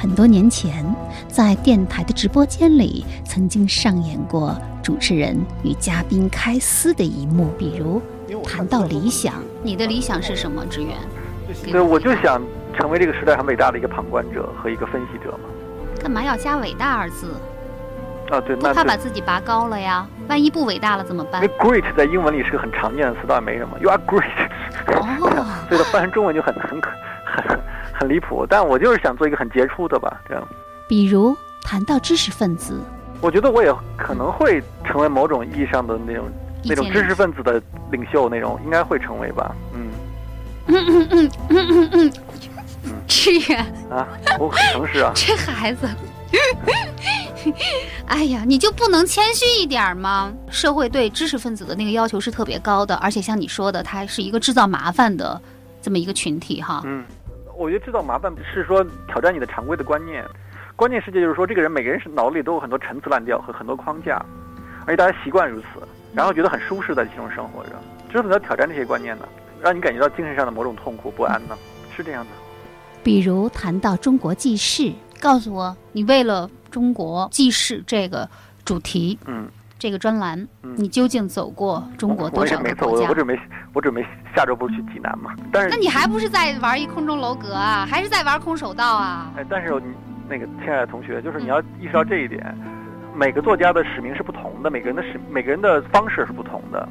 很多年前，在电台的直播间里，曾经上演过主持人与嘉宾开撕的一幕。比如谈到理想，你的理想是什么？志远，对，我就想成为这个时代很伟大的一个旁观者和一个分析者嘛。干嘛要加“伟大”二字？啊，对，那怕把自己拔高了呀？万一不伟大了怎么办？因为 “great” 在英文里是个很常见的词，倒也没什么。You are great，哦，所以它翻成中文就很很可很。离谱，但我就是想做一个很杰出的吧，这样。比如谈到知识分子，我觉得我也可能会成为某种意义上的那种那种知识分子的领袖，那种应该会成为吧，嗯。嗯嗯嗯嗯嗯嗯，志远啊，我很诚实啊。这孩子，哎呀，你就不能谦虚一点吗？社会对知识分子的那个要求是特别高的，而且像你说的，他是一个制造麻烦的这么一个群体哈。嗯。我觉得制造麻烦是说挑战你的常规的观念，观念世界就是说这个人每个人是脑子里都有很多陈词滥调和很多框架，而且大家习惯如此，然后觉得很舒适在其中生活着，就是怎么挑战这些观念呢？让你感觉到精神上的某种痛苦不安呢？是这样的。比如谈到中国记事，告诉我你为了中国记事这个主题，嗯。这个专栏，你究竟走过中国多少个国家？我准备，我准备下周不是去济南吗？但是那你还不是在玩一空中楼阁啊？还是在玩空手道啊？哎，但是那个亲爱的同学，就是你要意识到这一点，每个作家的使命是不同的，每个人的使，每个人的方式是不同的，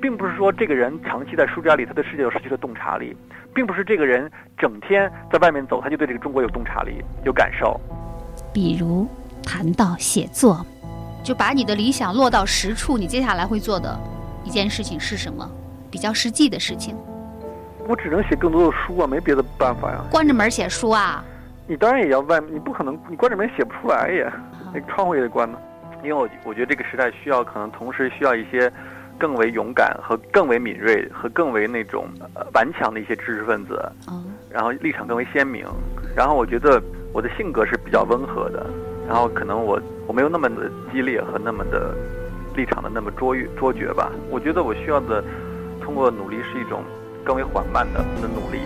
并不是说这个人长期在书斋里，他对世界就失去了洞察力，并不是这个人整天在外面走，他就对这个中国有洞察力、有感受。比如谈到写作。就把你的理想落到实处，你接下来会做的一件事情是什么？比较实际的事情。我只能写更多的书啊，没别的办法呀。关着门写书啊？你当然也要外，你不可能，你关着门写不出来呀。那窗户也得关呢。因为我我觉得这个时代需要，可能同时需要一些更为勇敢和更为敏锐和更为那种顽强的一些知识分子。嗯。然后立场更为鲜明。然后我觉得我的性格是比较温和的。然后可能我我没有那么的激烈和那么的立场的那么卓越卓绝吧。我觉得我需要的通过努力是一种更为缓慢的的努力。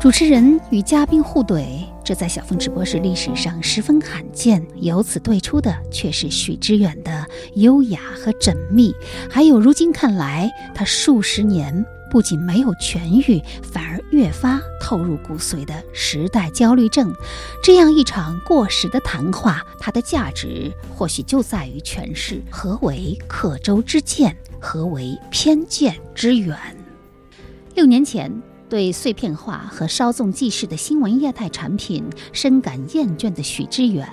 主持人与嘉宾互怼，这在小凤直播室历史上十分罕见。由此对出的却是许知远的优雅和缜密，还有如今看来他数十年。不仅没有痊愈，反而越发透入骨髓的时代焦虑症。这样一场过时的谈话，它的价值或许就在于诠释何为刻舟之剑，何为偏见之远。六年前。对碎片化和稍纵即逝的新闻业态产品深感厌倦的许知远，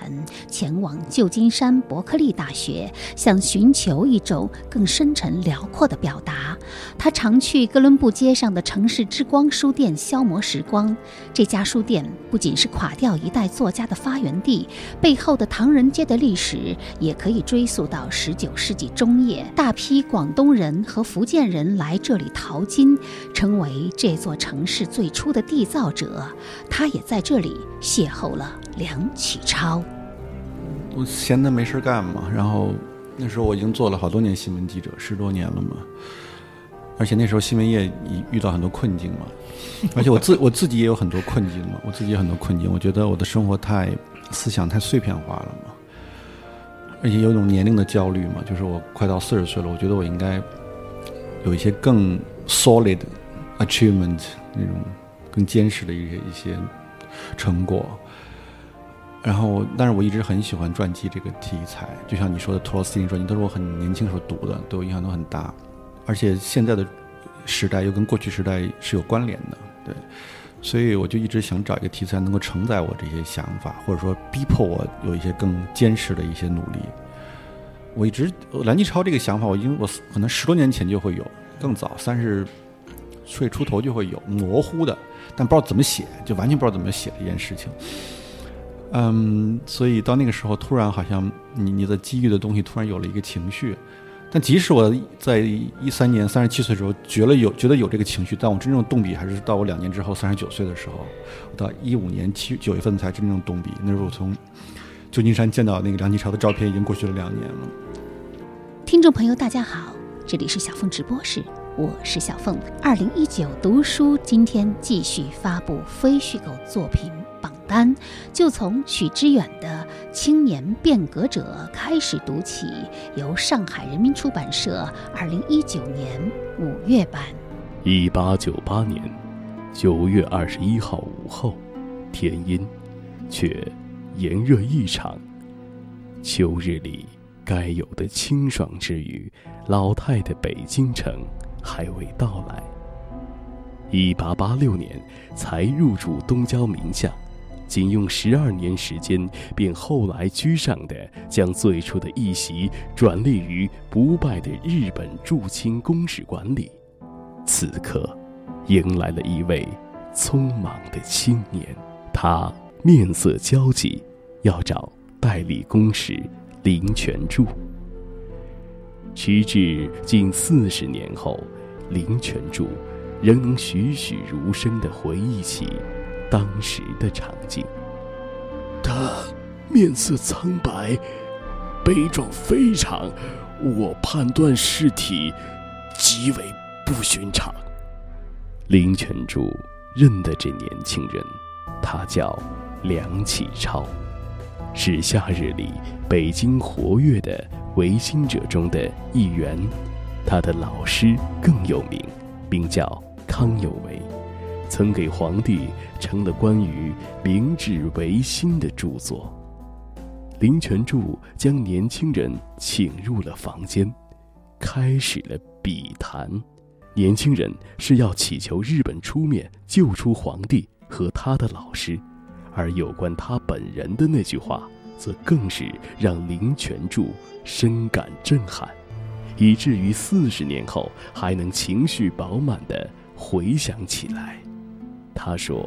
前往旧金山伯克利大学，想寻求一种更深沉辽阔的表达。他常去哥伦布街上的城市之光书店消磨时光。这家书店不仅是垮掉一代作家的发源地，背后的唐人街的历史也可以追溯到十九世纪中叶。大批广东人和福建人来这里淘金，成为这座城。城市最初的缔造者，他也在这里邂逅了梁启超。我闲的没事干嘛，然后那时候我已经做了好多年新闻记者，十多年了嘛。而且那时候新闻业已遇到很多困境嘛，而且我自我自己也有很多困境嘛，我自己有很多困境。我觉得我的生活太思想太碎片化了嘛，而且有一种年龄的焦虑嘛，就是我快到四十岁了，我觉得我应该有一些更 solid achievement。那种更坚实的一些一些成果，然后，但是我一直很喜欢传记这个题材，就像你说的托洛斯基传记，都是我很年轻时候读的，对我影响都很大。而且现在的时代又跟过去时代是有关联的，对，所以我就一直想找一个题材能够承载我这些想法，或者说逼迫我有一些更坚实的一些努力。我一直蓝继超这个想法，我已经我可能十多年前就会有，更早三十。岁出头就会有模糊的，但不知道怎么写，就完全不知道怎么写的一件事情。嗯，所以到那个时候，突然好像你你的机遇的东西突然有了一个情绪。但即使我在一三年三十七岁的时候觉得有觉得有这个情绪，但我真正动笔还是到我两年之后三十九岁的时候，我到一五年七九月份才真正动笔。那时候我从旧金山见到那个梁启超的照片，已经过去了两年了。听众朋友，大家好，这里是小凤直播室。我是小凤，二零一九读书今天继续发布非虚构作品榜。单，就从许知远的《青年变革者》开始读起，由上海人民出版社二零一九年五月版。一八九八年九月二十一号午后，天阴，却炎热异常。秋日里该有的清爽之余，老太的北京城还未到来。一八八六年才入住东郊名下，仅用十二年时间，便后来居上的将最初的一席转立于不败的日本驻清公使管理。此刻，迎来了一位匆忙的青年，他面色焦急，要找代理公使林泉柱。时至近四十年后，林泉柱。仍能栩栩如生地回忆起当时的场景。他面色苍白，悲壮非常，我判断尸体极为不寻常。林泉柱认得这年轻人，他叫梁启超，是夏日里北京活跃的维新者中的一员。他的老师更有名，名叫。康有为曾给皇帝成了关于明治维新的著作。林泉柱将年轻人请入了房间，开始了笔谈。年轻人是要祈求日本出面救出皇帝和他的老师，而有关他本人的那句话，则更是让林泉柱深感震撼，以至于四十年后还能情绪饱满的。回想起来，他说：“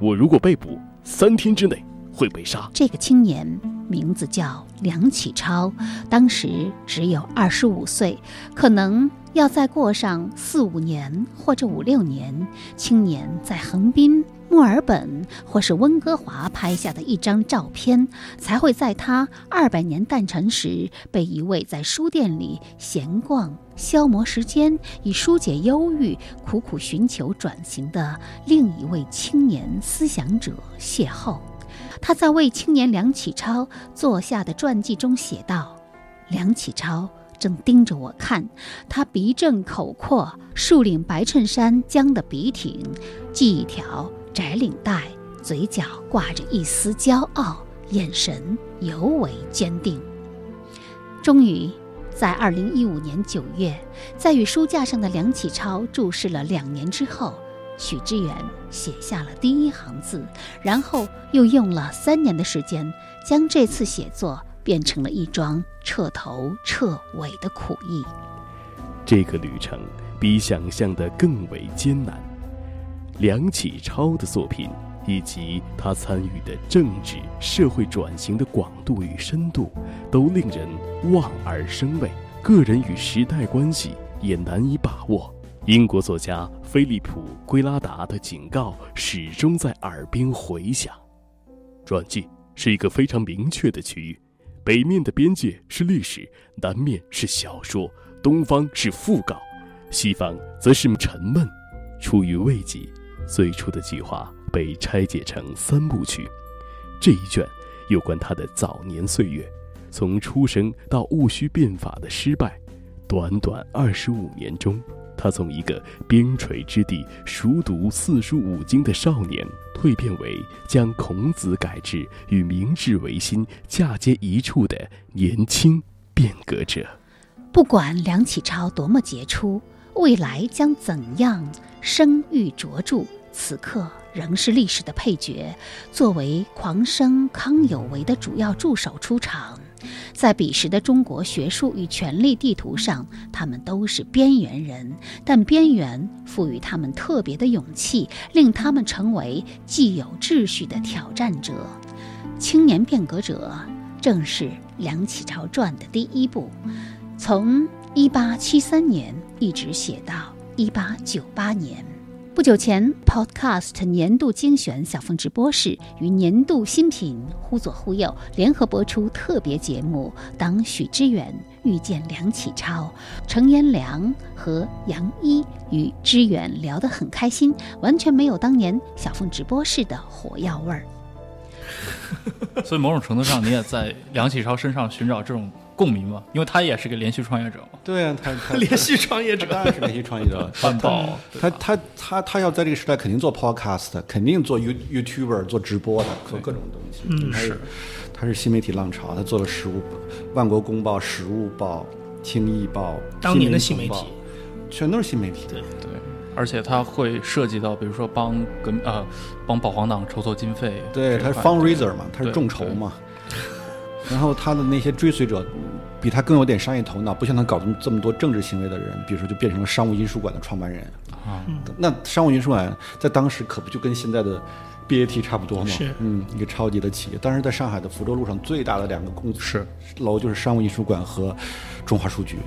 我如果被捕，三天之内会被杀。”这个青年名字叫梁启超，当时只有二十五岁，可能。要再过上四五年或者五六年，青年在横滨、墨尔本或是温哥华拍下的一张照片，才会在他二百年诞辰时，被一位在书店里闲逛、消磨时间、以疏解忧郁、苦苦寻求转型的另一位青年思想者邂逅。他在为青年梁启超作下的传记中写道：“梁启超。”正盯着我看，他鼻正口阔，竖领白衬衫僵得笔挺，系一条窄领带，嘴角挂着一丝骄傲，眼神尤为坚定。终于，在二零一五年九月，在与书架上的梁启超注视了两年之后，许知远写下了第一行字，然后又用了三年的时间，将这次写作。变成了一桩彻头彻尾的苦役。这个旅程比想象的更为艰难。梁启超的作品以及他参与的政治社会转型的广度与深度，都令人望而生畏。个人与时代关系也难以把握。英国作家菲利普·圭拉达的警告始终在耳边回响。传记是一个非常明确的区域。北面的边界是历史，南面是小说，东方是讣告，西方则是沉闷。出于危急，最初的计划被拆解成三部曲。这一卷有关他的早年岁月，从出生到戊戌变法的失败，短短二十五年中。他从一个边陲之地熟读四书五经的少年，蜕变为将孔子改制与明治维新嫁接一处的年轻变革者。不管梁启超多么杰出，未来将怎样声誉卓著，此刻。仍是历史的配角，作为狂生康有为的主要助手出场。在彼时的中国学术与权力地图上，他们都是边缘人，但边缘赋予他们特别的勇气，令他们成为既有秩序的挑战者。青年变革者正是梁启超传的第一部，从1873年一直写到1898年。不久前，Podcast 年度精选小凤直播室与年度新品忽左忽右联合播出特别节目。当许知远遇见梁启超，程延良和杨一与知远聊得很开心，完全没有当年小凤直播室的火药味儿。所以某种程度上，你也在梁启超身上寻找这种共鸣嘛，因为他也是个连续创业者嘛。对啊，他他连续创业者。当然是连续创业者，环保，他他他他要在这个时代肯定做 podcast，肯定做 You YouTuber 做直播的，做各种东西。嗯是他是新媒体浪潮，他做了《食物万国公报》《食物报》《青艺报》，当年的新媒体，全都是新媒体。对对，而且他会涉及到，比如说帮跟呃帮保皇党筹措经费，对，他是 fundraiser 嘛，他是众筹嘛。然后他的那些追随者比他更有点商业头脑，不像他搞这么这么多政治行为的人，比如说就变成了商务印书馆的创办人。啊，那商务印书馆在当时可不就跟现在的 BAT 差不多吗？是嗯，一个超级的企业。当时在上海的福州路上最大的两个公司是楼就是商务印书馆和中华书局。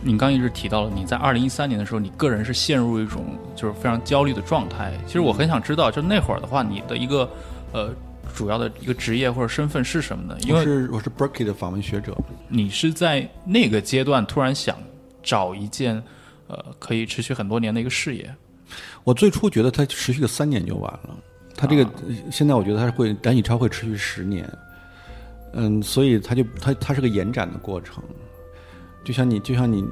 你刚一直提到了你在二零一三年的时候，你个人是陷入一种就是非常焦虑的状态。其实我很想知道，就那会儿的话，你的一个呃主要的一个职业或者身份是什么呢？因我为是我是 Berkeley 的访问学者，你是在那个阶段突然想找一件呃可以持续很多年的一个事业。我最初觉得它持续个三年就完了，它这个、啊。现在我觉得它会梁启超会持续十年，嗯，所以它就它它是个延展的过程，就像你就像你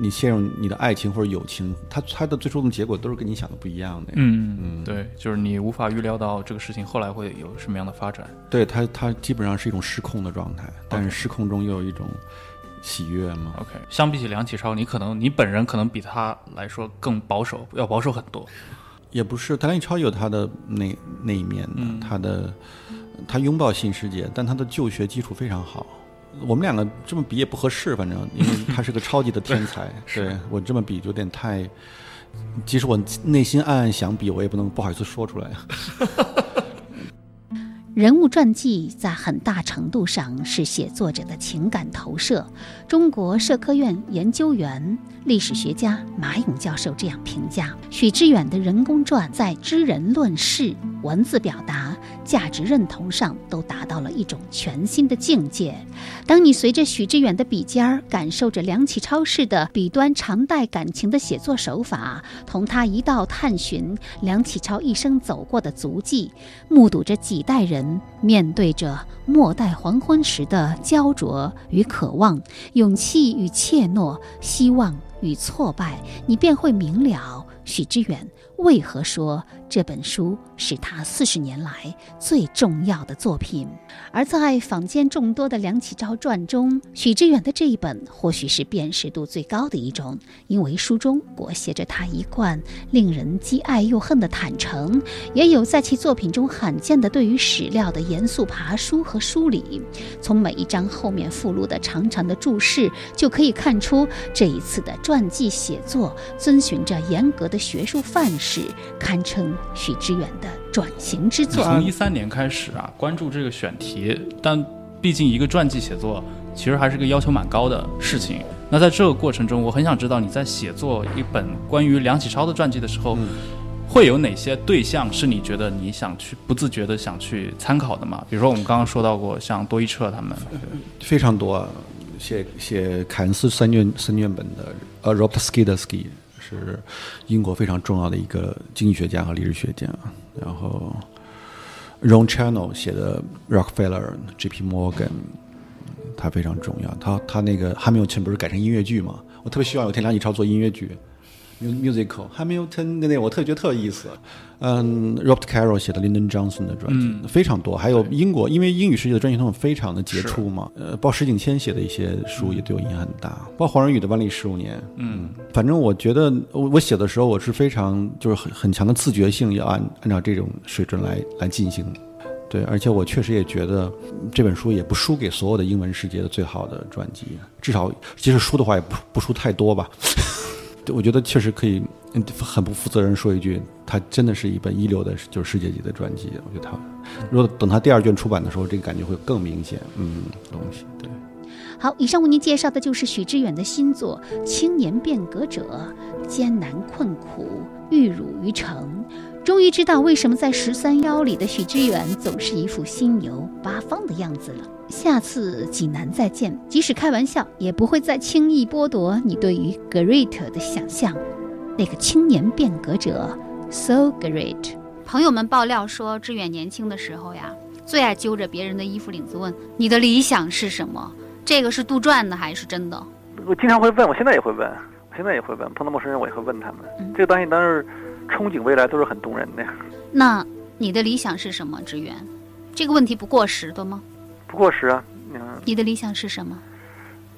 你陷入你的爱情或者友情，它它的最终的结果都是跟你想的不一样的。嗯嗯对，就是你无法预料到这个事情后来会有什么样的发展。对它它基本上是一种失控的状态，但是失控中又有一种喜悦嘛。OK，相比起梁启超，你可能你本人可能比他来说更保守，要保守很多。也不是，谭梁启超有他的那那一面的，嗯他的他拥抱新世界，但他的就学基础非常好。我们两个这么比也不合适，反正因为他是个超级的天才，对我这么比有点太，即使我内心暗暗想比，我也不能不好意思说出来。人物传记在很大程度上是写作者的情感投射。中国社科院研究员、历史学家马勇教授这样评价：许知远的人工传在知人论事、文字表达、价值认同上都达到了一种全新的境界。当你随着许知远的笔尖儿，感受着梁启超式的笔端常带感情的写作手法，同他一道探寻梁启超一生走过的足迹，目睹着几代人面对着末代黄昏时的焦灼与渴望，勇气与怯懦，希望与挫败，你便会明了许知远为何说这本书是他四十年来最重要的作品。而在坊间众多的梁启超传中，许知远的这一本或许是辨识度最高的一种，因为书中裹挟着他一贯令人既爱又恨的坦诚，也有在其作品中罕见的对于史料的严肃爬书和梳理。从每一章后面附录的长长的注释，就可以看出这一次的传记写作遵循着严格的学术范式，堪称许知远的转型之作。从一三年开始啊，关注这个选题，但毕竟一个传记写作其实还是个要求蛮高的事情。那在这个过程中，我很想知道你在写作一本关于梁启超的传记的时候，会有哪些对象是你觉得你想去不自觉的想去参考的吗？比如说我们刚刚说到过像多伊彻他们，非常多，写写凯恩斯三卷三卷本的，呃，Robert Skidelsky 是英国非常重要的一个经济学家和历史学家，然后 Ron Chernow 写的 Rockefeller、J.P. Morgan，他非常重要。他他那个 Hamilton 不是改成音乐剧吗？我特别希望有天梁启超做音乐剧。Mu- musical Hamilton 那那我特别觉得特有意思，嗯，Robert Caro 写的 Lyndon Johnson 的专辑、非常多，还有英国，因为英语世界的专辑通非常的杰出嘛，呃，包括石景谦写的一些书也对我影响很大，包括黄仁宇的《万历十五年》，嗯，反正我觉得我我写的时候我是非常就是很很强的自觉性，要按按照这种水准来来进行。对，而且我确实也觉得嗯这本书也不输给所有的英文世界的最好的专辑，至少即使输的话也不不输太多吧。我觉得确实可以，很不负责任说一句，它真的是一本一流的，就是世界级的专辑。我觉得它，如果等它第二卷出版的时候，这个感觉会更明显。嗯，东西对。好，以上为您介绍的就是许知远的新作《青年变革者》，艰难困苦，玉汝于成。终于知道为什么在十三幺里的许知远总是一副心游八方的样子了。下次济南再见，即使开玩笑，也不会再轻易剥夺你对于 great 的想象。那个青年变革者，so great。朋友们爆料说，志远年轻的时候呀，最爱揪着别人的衣服领子问你的理想是什么？这个是杜撰的还是真的？我经常会问，我现在也会问，我现在也会问，碰到陌生人我也会问他们。嗯这个东西当然憧憬未来都是很动人的呀。那你的理想是什么？职员，这个问题不过时对吗？不过时啊，嗯，你的理想是什么？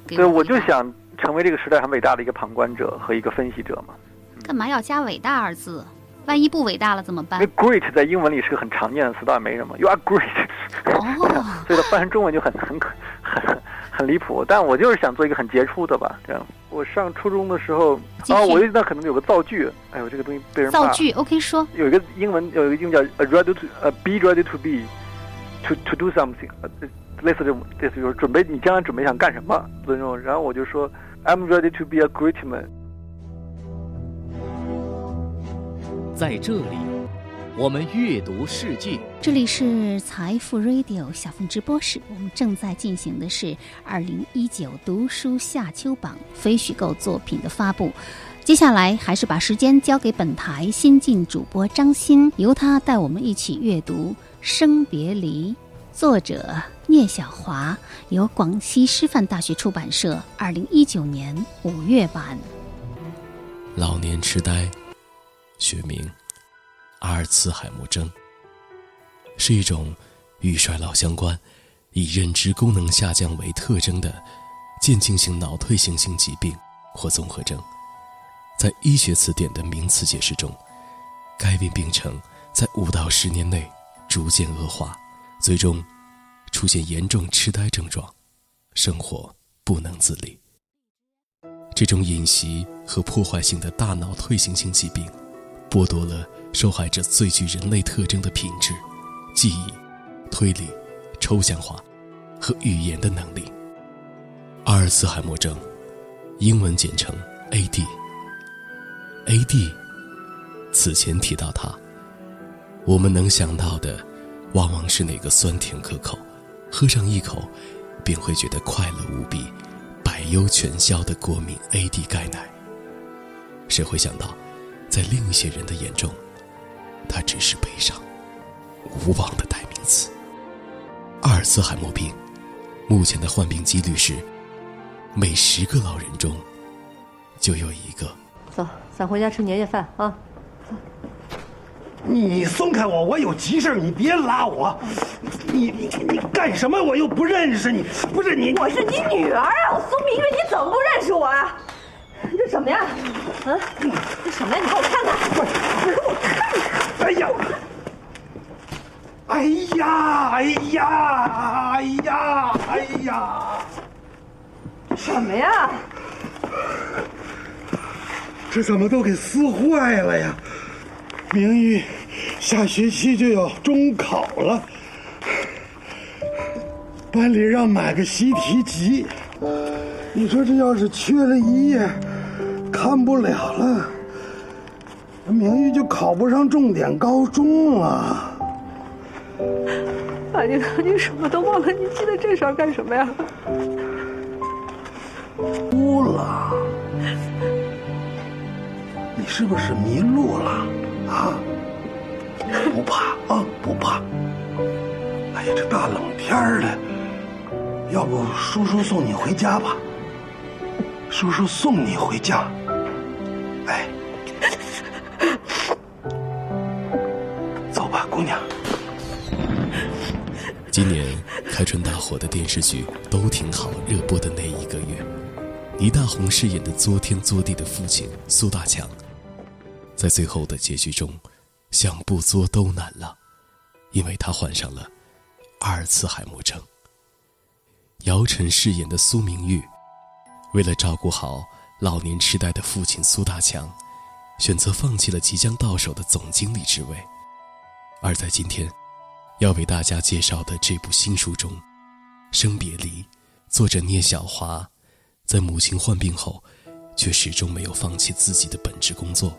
对，我就想成为这个时代很伟大的一个旁观者和一个分析者嘛。干嘛要加“伟大”二字？万一不伟大了怎么办因为？great 在英文里是个很常见的词，倒也没什么。You are great，哦，所以它翻成中文就很很很很离谱。但我就是想做一个很杰出的吧，这样。我上初中的时候，继续。啊，我那可能有个造句，哎呦，这个东西被人造句，OK，说。有一个英文有一个英文叫 ready to 呃 be ready to be to to do something，呃类似这种类似就是准备你将来准备想干什么那种，然后我就说 I'm ready to be a great man。在这里，我们阅读世界。这里是财富 Radio 小凤直播室，我们正在进行的是二零一九读书夏秋榜非虚构作品的发布。接下来还是把时间交给本台新晋主播张欣，由他带我们一起阅读《生别离》，作者聂小华，由广西师范大学出版社二零一九年五月版。老年痴呆，学名阿尔茨海默症，是一种与衰老相关、以认知功能下降为特征的渐进性脑退行性疾病或综合征。在医学词典的名词解释中，该病病程在五到十年内逐渐恶化，最终出现严重痴呆症状，生活不能自理。这种隐袭和破坏性的大脑退行性疾病，剥夺了受害者最具人类特征的品质——记忆、推理、抽象化和语言的能力。阿尔茨海默症，英文简称 AD。AD，此前提到它，我们能想到的，往往是那个酸甜可口，喝上一口，便会觉得快乐无比。百忧全消的国民 AD 钙奶。谁会想到，在另一些人的眼中，它只是悲伤、无望的代名词。阿尔茨海默病，目前的患病几率是，每十个老人中，就有一个。走，咱回家吃年夜饭啊！你松开我，我有急事你别拉我。你你你干什么？我又不认识你，不是你。我是你女儿啊，我苏明玉，你怎么不认识我啊？这什么呀？啊，这什么呀？你给我看看，你给我看看。哎呀！哎呀！哎呀！哎呀！哎呀！什么呀？这怎么都给撕坏了呀？明玉，下学期就要中考了，班里让买个习题集。你说这要是缺了一页，看不了了，明玉就考不上重点高中了。爸，你你什么都忘了，你记得这事儿干什么呀？哭了，你是不是迷路了？啊？不怕啊，不怕。哎呀，这大冷天的，要不叔叔送你回家吧？叔叔送你回家。哎，走吧，姑娘。今年开春大火的电视剧都挺好热播的那一个月，倪大红饰演的作天作地的父亲苏大强，在最后的结局中，想不作都难了，因为他患上了阿尔茨海默症。姚晨饰演的苏明玉，为了照顾好老年痴呆的父亲苏大强，选择放弃了即将到手的总经理职位，而在今天。要为大家介绍的这部新书中，《生别离》，作者聂小华，在母亲患病后，却始终没有放弃自己的本职工作。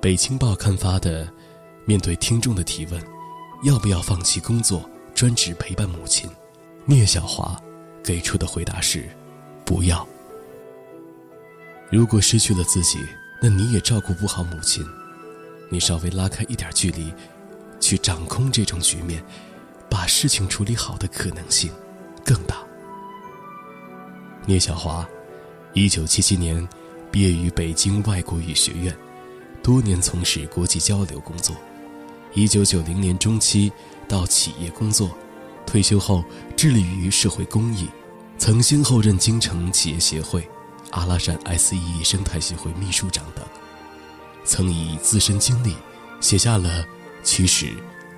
北青报刊发的，面对听众的提问，要不要放弃工作，专职陪伴母亲？聂小华给出的回答是：不要。如果失去了自己，那你也照顾不好母亲。你稍微拉开一点距离。去掌控这种局面，把事情处理好的可能性更大。聂小华，一九七七年毕业于北京外国语学院，多年从事国际交流工作。一九九零年中期到企业工作，退休后致力于社会公益，曾先后任京城企业协会、阿拉善 S E 生态协会秘书长等，曾以自身经历写下了《其实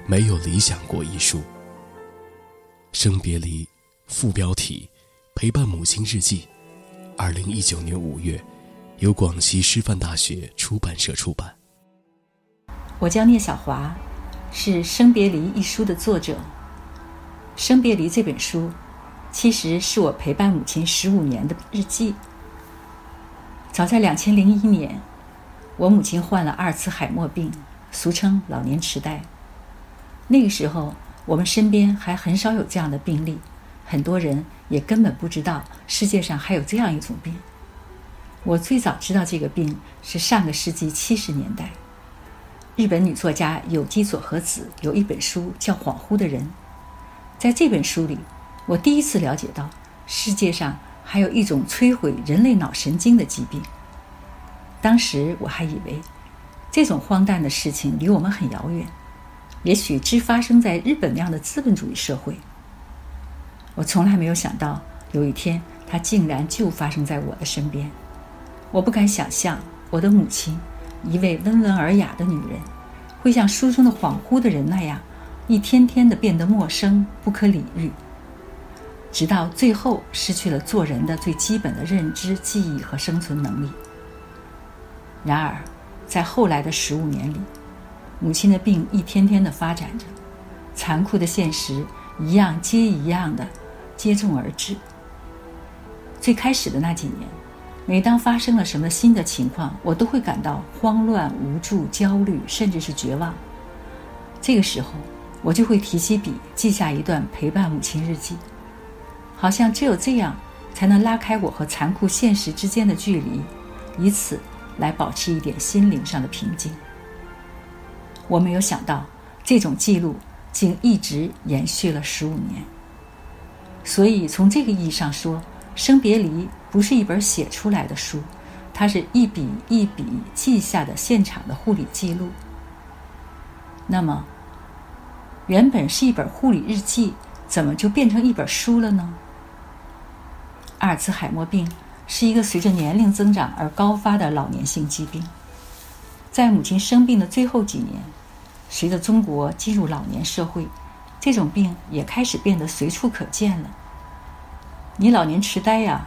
没有理想过》一书。生别离，副标题：陪伴母亲日记，二零一九年五月，由广西师范大学出版社出版。我叫聂小华，是《生别离》一书的作者。《生别离》这本书，其实是我陪伴母亲十五年的日记。早在两千零一年，我母亲患了阿尔茨海默病，俗称老年痴呆。那个时候，我们身边还很少有这样的病例，很多人也根本不知道世界上还有这样一种病。我最早知道这个病是上个世纪七十年代。日本女作家有机佐和子有一本书叫《恍惚的人》，在这本书里，我第一次了解到世界上还有一种摧毁人类脑神经的疾病。当时我还以为这种荒诞的事情离我们很遥远，也许只发生在日本那样的资本主义社会。我从来没有想到有一天它竟然就发生在我的身边。我不敢想象我的母亲。一位温文尔雅的女人，会像书中的恍惚的人那样，一天天的变得陌生、不可理喻，直到最后失去了做人的最基本的认知、记忆和生存能力。然而，在后来的十五年里，母亲的病一天天的发展着，残酷的现实一样接一样的接踵而至。最开始的那几年。每当发生了什么新的情况，我都会感到慌乱、无助、焦虑，甚至是绝望。这个时候，我就会提起笔，记下一段陪伴母亲日记，好像只有这样，才能拉开我和残酷现实之间的距离，以此来保持一点心灵上的平静。我没有想到，这种记录竟一直延续了十五年。所以，从这个意义上说，生别离。不是一本写出来的书，它是一笔一笔记下的现场的护理记录。那么，原本是一本护理日记，怎么就变成一本书了呢？阿尔茨海默病是一个随着年龄增长而高发的老年性疾病，在母亲生病的最后几年，随着中国进入老年社会，这种病也开始变得随处可见了。你老年痴呆呀？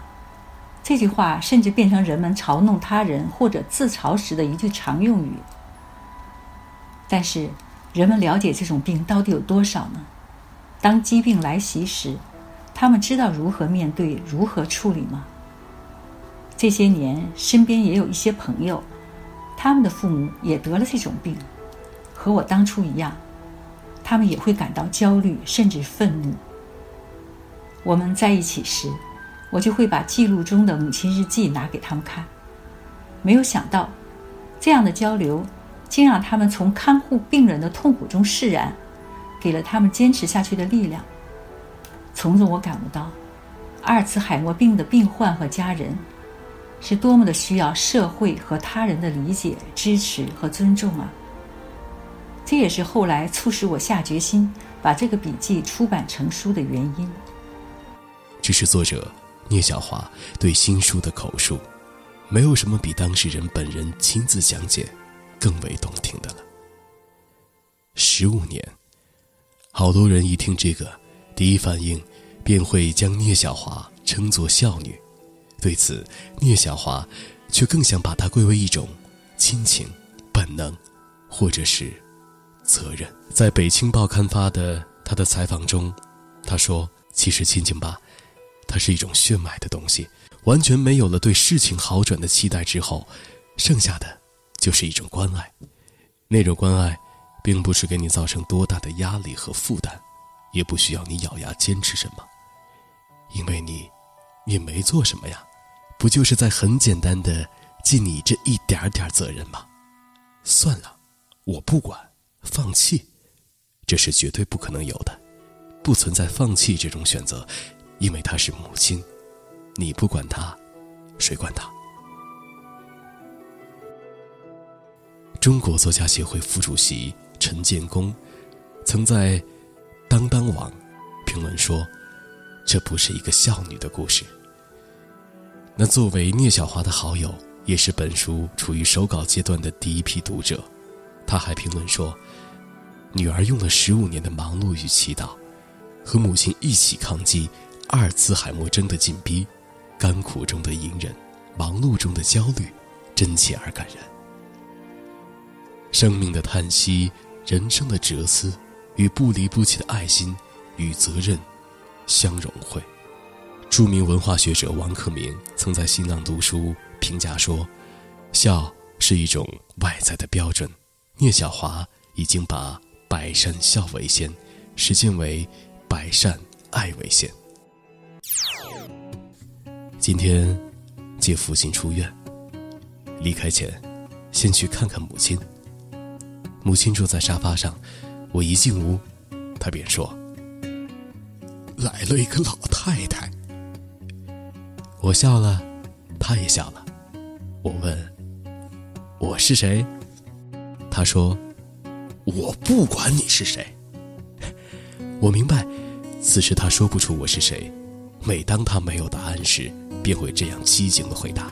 这句话甚至变成人们嘲弄他人或者自嘲时的一句常用语。但是，人们了解这种病到底有多少呢？当疾病来袭时，他们知道如何面对、如何处理吗？这些年，身边也有一些朋友，他们的父母也得了这种病，和我当初一样，他们也会感到焦虑，甚至愤怒。我们在一起时。我就会把记录中的母亲日记拿给他们看，没有想到，这样的交流竟让他们从看护病人的痛苦中释然，给了他们坚持下去的力量。从中我感悟到，阿尔茨海默病的病患和家人，是多么的需要社会和他人的理解、支持和尊重啊！这也是后来促使我下决心把这个笔记出版成书的原因。这是作者。聂小华对新书的口述，没有什么比当事人本人亲自讲解更为动听的了。十五年，好多人一听这个，第一反应便会将聂小华称作孝女。对此，聂小华却更想把它归为一种亲情、本能，或者是责任。在北青报刊发的他的采访中，他说：“其实亲情吧。”它是一种血脉的东西，完全没有了对事情好转的期待之后，剩下的就是一种关爱。那种关爱，并不是给你造成多大的压力和负担，也不需要你咬牙坚持什么，因为你也没做什么呀，不就是在很简单的尽你这一点点责任吗？算了，我不管，放弃，这是绝对不可能有的。不存在放弃这种选择，因为她是母亲。你不管她，谁管她？中国作家协会副主席陈建功曾在当当网评论说：“这不是一个孝女的故事。”那作为聂小华的好友，也是本书处于手稿阶段的第一批读者，他还评论说：“女儿用了十五年的忙碌与祈祷，和母亲一起抗击阿尔茨海默症的紧逼，甘苦中的隐忍，忙碌中的焦虑，真切而感人。生命的叹息，人生的哲思，与不离不弃的爱心与责任相融汇。”著名文化学者王克明曾在新浪读书评价说：“孝是一种外在的标准，聂小华已经把百善孝为先，实践为百善爱为先。”今天接父亲出院，离开前先去看看母亲。母亲坐在沙发上，我一进屋，他便说：“来了一个老太太。”我笑了，他也笑了。我问：“我是谁？”他说：“我不管你是谁。”我明白，此时他说不出我是谁。每当他没有答案时，便会这样机警的回答：“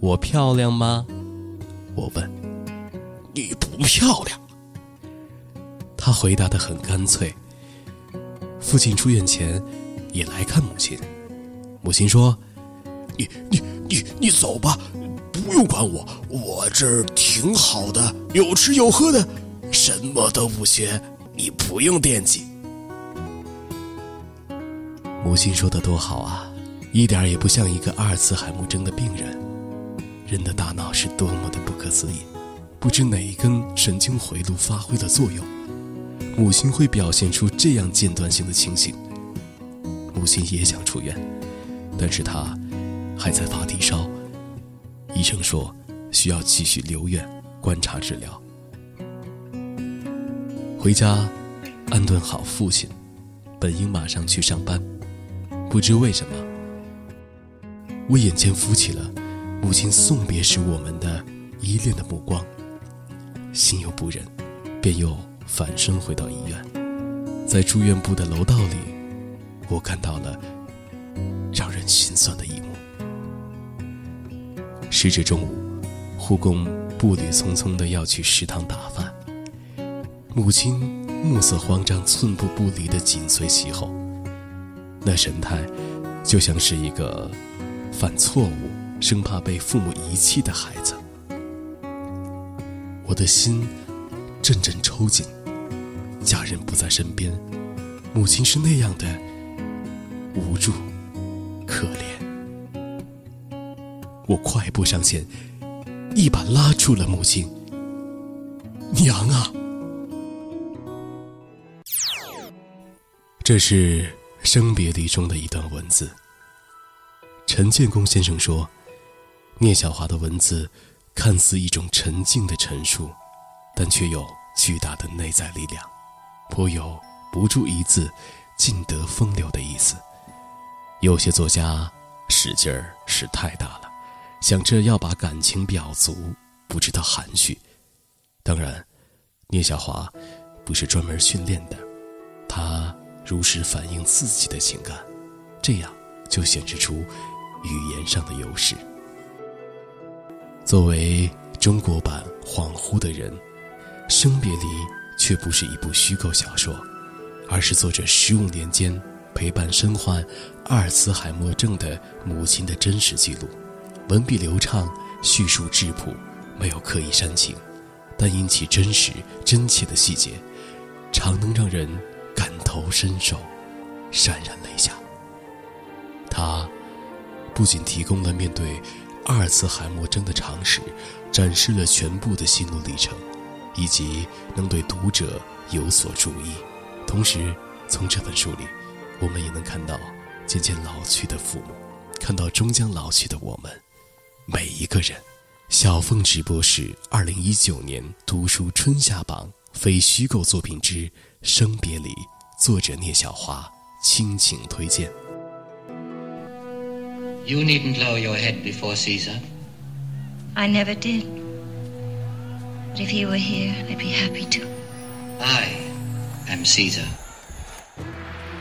我漂亮吗？”我问：“你不漂亮。”他回答的很干脆。父亲出院前，也来看母亲。母亲说：“你你你你走吧，不用管我，我这儿挺好的，有吃有喝的，什么都不缺，你不用惦记。”母亲说的多好啊，一点也不像一个阿尔茨海默症的病人。人的大脑是多么的不可思议，不知哪一根神经回路发挥了作用，母亲会表现出这样间断性的情形。母亲也想出院。但是她还在发低烧，医生说需要继续留院观察治疗。回家安顿好父亲，本应马上去上班，不知为什么，我眼前浮起了母亲送别时我们的依恋的目光，心有不忍，便又返身回到医院，在住院部的楼道里，我看到了。让人心酸的一幕。时至中午，护工步履匆匆的要去食堂打饭，母亲目色慌张、寸步不离的紧随其后，那神态，就像是一个犯错误、生怕被父母遗弃的孩子。我的心阵阵抽紧，家人不在身边，母亲是那样的无助。可怜，我快步上前，一把拉住了母亲。娘啊！这是生别离中的一段文字。陈建功先生说，聂小华的文字看似一种沉静的陈述，但却有巨大的内在力量，颇有不注一字，尽得风流的意思。有些作家使劲儿使太大了，想着要把感情表足，不知道含蓄。当然，聂小华不是专门训练的，他如实反映自己的情感，这样就显示出语言上的优势。作为中国版《恍惚的人》，《生别离》却不是一部虚构小说，而是作者十五年间。陪伴身患阿尔茨海默症的母亲的真实记录，文笔流畅，叙述质朴，没有刻意煽情，但因其真实真切的细节，常能让人感同身受，潸然泪下。他不仅提供了面对阿尔茨海默症的常识，展示了全部的心路历程，以及能对读者有所注意，同时从这本书里。我们也能看到渐渐老去的父母，看到终将老去的我们，每一个人。小凤直播室二零一九年读书春夏榜非虚构作品之《生别离》作者聂小华倾情推荐。You needn't lower your head before Caesar. I never did. But if he were here, I'd be happy to. I am Caesar.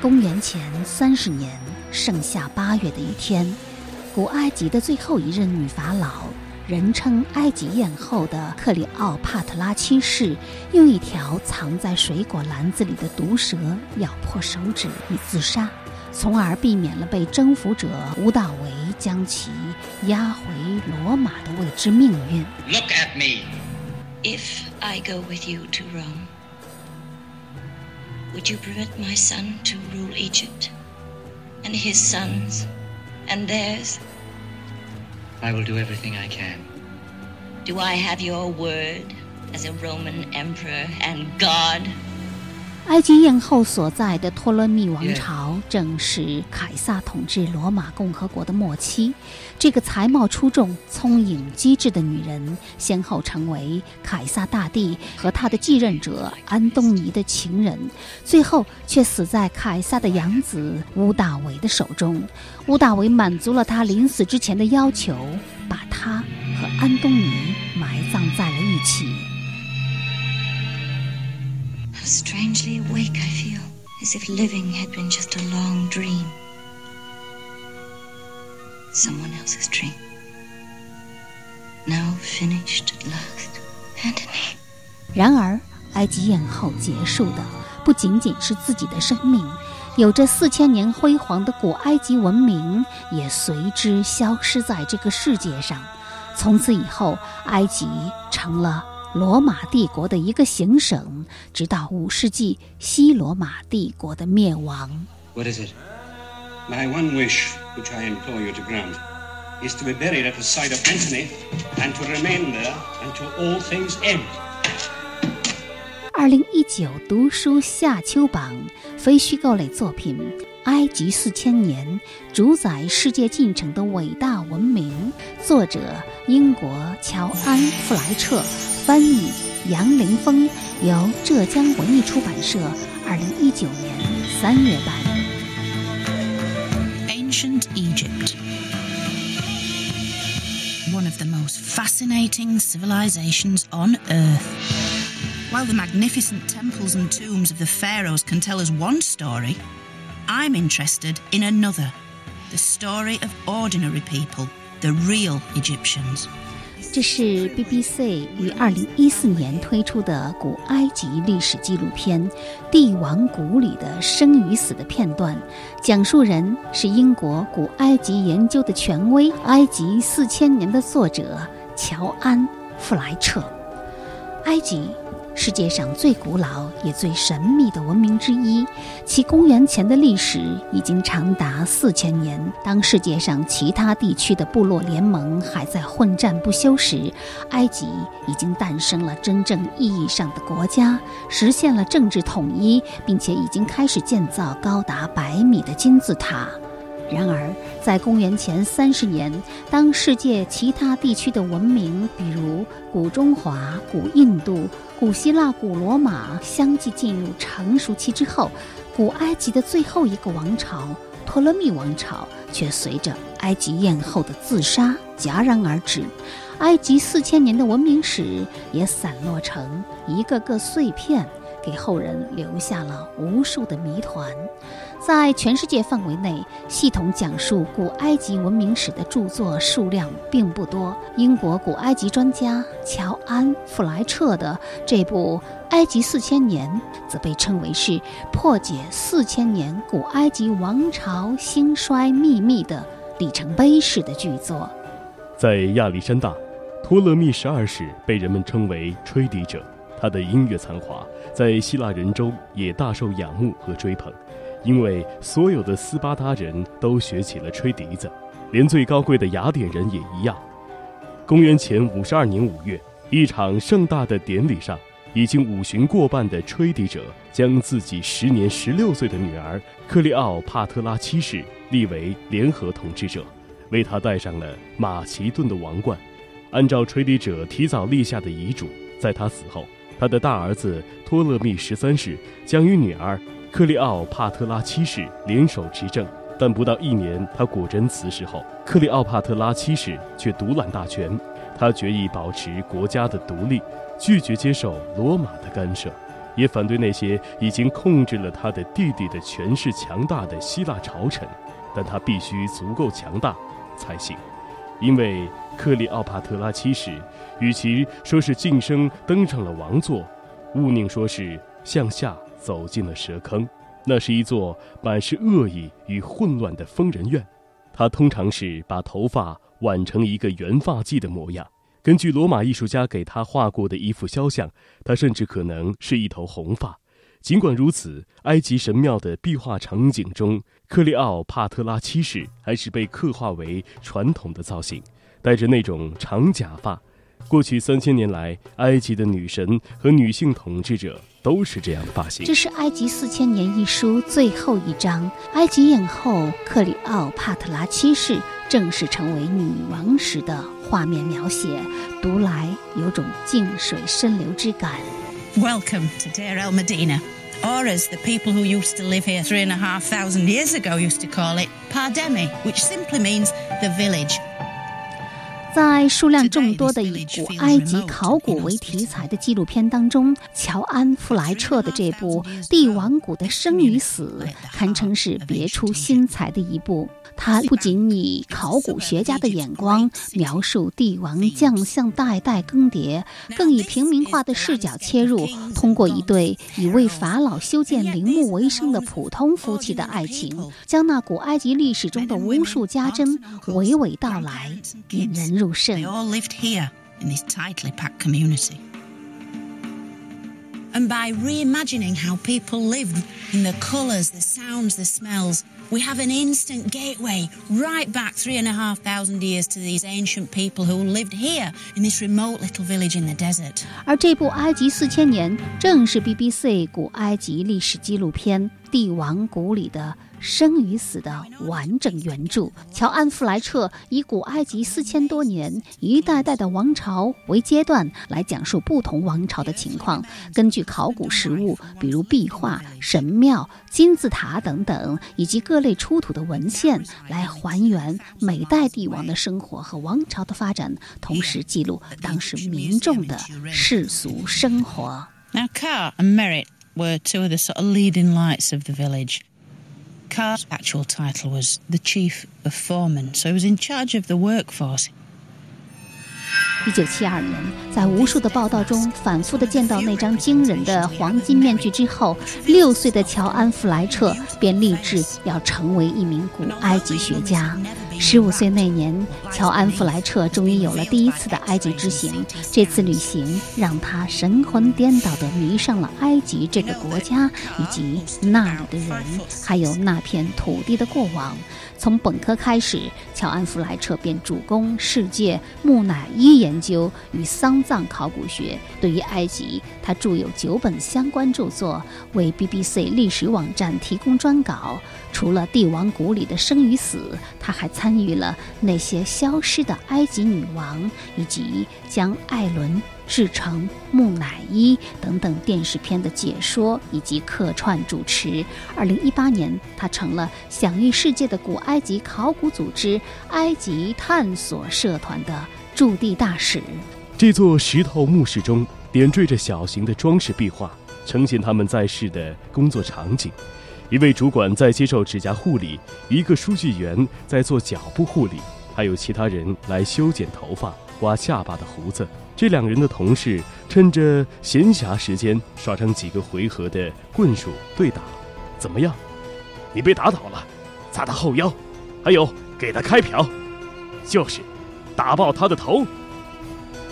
公元前三十年盛夏八月的一天，古埃及的最后一任女法老，人称埃及艳后的克里奥帕特拉七世，用一条藏在水果篮子里的毒蛇咬破手指以自杀，从而避免了被征服者吴大维将其押回罗马的未知命运。Look at me. If I go with you to Rome, would you permit my son to rule Egypt? And his sons? And theirs? I will do everything I can. Do I have your word as a Roman emperor and God? 埃及艳后所在的托勒密王朝，正是凯撒统治罗马共和国的末期。这个才貌出众、聪颖机智的女人，先后成为凯撒大帝和他的继任者安东尼的情人，最后却死在凯撒的养子屋大维的手中。屋大维满足了他临死之前的要求，把他和安东尼埋葬在了一起。Strangely awake I feel, as if living had been just a long dream. Someone else's dream. Now finished at last. Antony. 然而，埃及艳后结束的不仅仅是自己的生命，有着四千年辉煌的古埃及文明也随之消失在这个世界上。从此以后，埃及成了罗马帝国的一个行省，直到五世纪西罗马帝国的灭亡。What is it? My one wish, which I implore you to grant, is to be buried at the side of Antony and to remain there until all things end. 二零一九读书夏秋榜非虚构类作品《埃及四千年：主宰世界进程的伟大文明》，作者英国乔安·弗莱彻，翻译杨凌峰，由浙江文艺出版社二零一九年三月版。 Ancient Egypt. One of the most fascinating civilizations on Earth. While the magnificent temples and tombs of the pharaohs can tell us one story, I'm interested in another the story of ordinary people, the real Egyptians. 这是 BBC 于二零一四年推出的古埃及历史纪录片《帝王谷》里的生与死的片段，讲述人是英国古埃及研究的权威《埃及四千年》的作者乔安·弗莱彻。埃及，世界上最古老也最神秘的文明之一，其公元前的历史已经长达四千年。当世界上其他地区的部落联盟还在混战不休时，埃及已经诞生了真正意义上的国家，实现了政治统一，并且已经开始建造高达百米的金字塔。然而，在公元前三十年，当世界其他地区的文明，比如古中华、古印度、古希腊、古罗马，相继进入成熟期之后，古埃及的最后一个王朝——托勒密王朝，却随着埃及艳后的自杀戛然而止。埃及四千年的文明史也散落成一个个碎片，给后人留下了无数的谜团。在全世界范围内，系统讲述古埃及文明史的著作数量并不多。英国古埃及专家乔安·弗莱彻的这部《埃及四千年》则被称为是破解四千年古埃及王朝兴衰秘密的里程碑式的巨作。在亚历山大，托勒密十二世被人们称为吹笛者，他的音乐才华在希腊人中也大受仰慕和追捧。因为所有的斯巴达人都学起了吹笛子，连最高贵的雅典人也一样。公元前五十二年五月，一场盛大的典礼上，已经五旬过半的吹笛者将自己时年十六岁的女儿克利奥帕特拉七世立为联合统治者，为她戴上了马其顿的王冠。按照吹笛者提早立下的遗嘱，在他死后，他的大儿子托勒密十三世将与女儿。克利奥帕特拉七世联手执政，但不到一年，他果真辞世后，克利奥帕特拉七世却独揽大权。他决意保持国家的独立，拒绝接受罗马的干涉，也反对那些已经控制了他的弟弟的权势强大的希腊朝臣。但他必须足够强大才行，因为克利奥帕特拉七世，与其说是晋升登上了王座，勿宁说是向下走进了蛇坑。那是一座满是恶意与混乱的疯人院。他通常是把头发挽成一个圆发髻的模样。根据罗马艺术家给他画过的一幅肖像，他甚至可能是一头红发。尽管如此，埃及神庙的壁画场景中，克利奥帕特拉七世还是被刻画为传统的造型，戴着那种长假发。过去三千年来，埃及的女神和女性统治者都是这样的发型。这是《埃及四千年》一书最后一章，埃及艳后克里奥帕特拉七世正式成为女王时的画面描写，读来有种静水深流之感。Welcome to Deir el Medina, or as the people who used to live here three and a half thousand years ago used to call it, Pardemi, which simply means the village. 在数量众多的以古埃及考古为题材的纪录片当中，乔安·弗莱彻的这部《帝王谷的生与死》堪称是别出心裁的一部。他不仅以考古学家的眼光描述帝王将相代代更迭，更以平民化的视角切入，通过一对以为法老修建陵墓为生的普通夫妻的爱情，将那古埃及历史中的无数家珍娓娓道来，引人入胜。And by reimagining how people lived in the colours, the sounds, the smells, we have an instant gateway right back three and a half thousand years to these ancient people who lived here in this remote little village in the desert. 而这部《埃及四千年》正是 BBC 古埃及历史纪录片《帝王谷里的》。 生与死的完整原著，乔安·弗莱彻以古埃及四千多年一代代的王朝为阶段来讲述不同王朝的情况，根据考古实物，比如壁画、神庙、金字塔等等，以及各类出土的文献，来还原每代帝王的生活和王朝的发展，同时记录当时民众的世俗生活。Now, Car and Merritt were two of the sort of leading lights of the village. Carr's actual title was the Chief of foremen, so he was in charge of the workforce. 一九七二年，在无数的报道中反复的见到那张惊人的黄金面具之后，六岁的乔安·弗莱彻便立志要成为一名古埃及学家。十五岁那年，乔安·弗莱彻终于有了第一次的埃及之行。这次旅行让他神魂颠倒地迷上了埃及这个国家以及那里的人，还有那片土地的过往。从本科开始，乔安·弗莱彻便主攻世界木乃伊研究与丧葬考古学。对于埃及，他著有九本相关著作，为 BBC 历史网站提供专稿。除了帝王谷里的生与死，他还参与了那些消失的埃及女王，以及将艾伦制成木乃伊等等电视片的解说以及客串主持。二零一八年，他成了享誉世界的古埃及考古组织埃及探索社团的驻地大使。这座石头墓室中点缀着小型的装饰壁画，呈现他们在世的工作场景。一位主管在接受指甲护理，一个书记员在做脚部护理，还有其他人来修剪头发、刮下巴的胡子。这两人的同事趁着闲暇时间耍上几个回合的棍术对打。怎么样？你被打倒了，砸他后腰，还有给他开瓢，就是打爆他的头。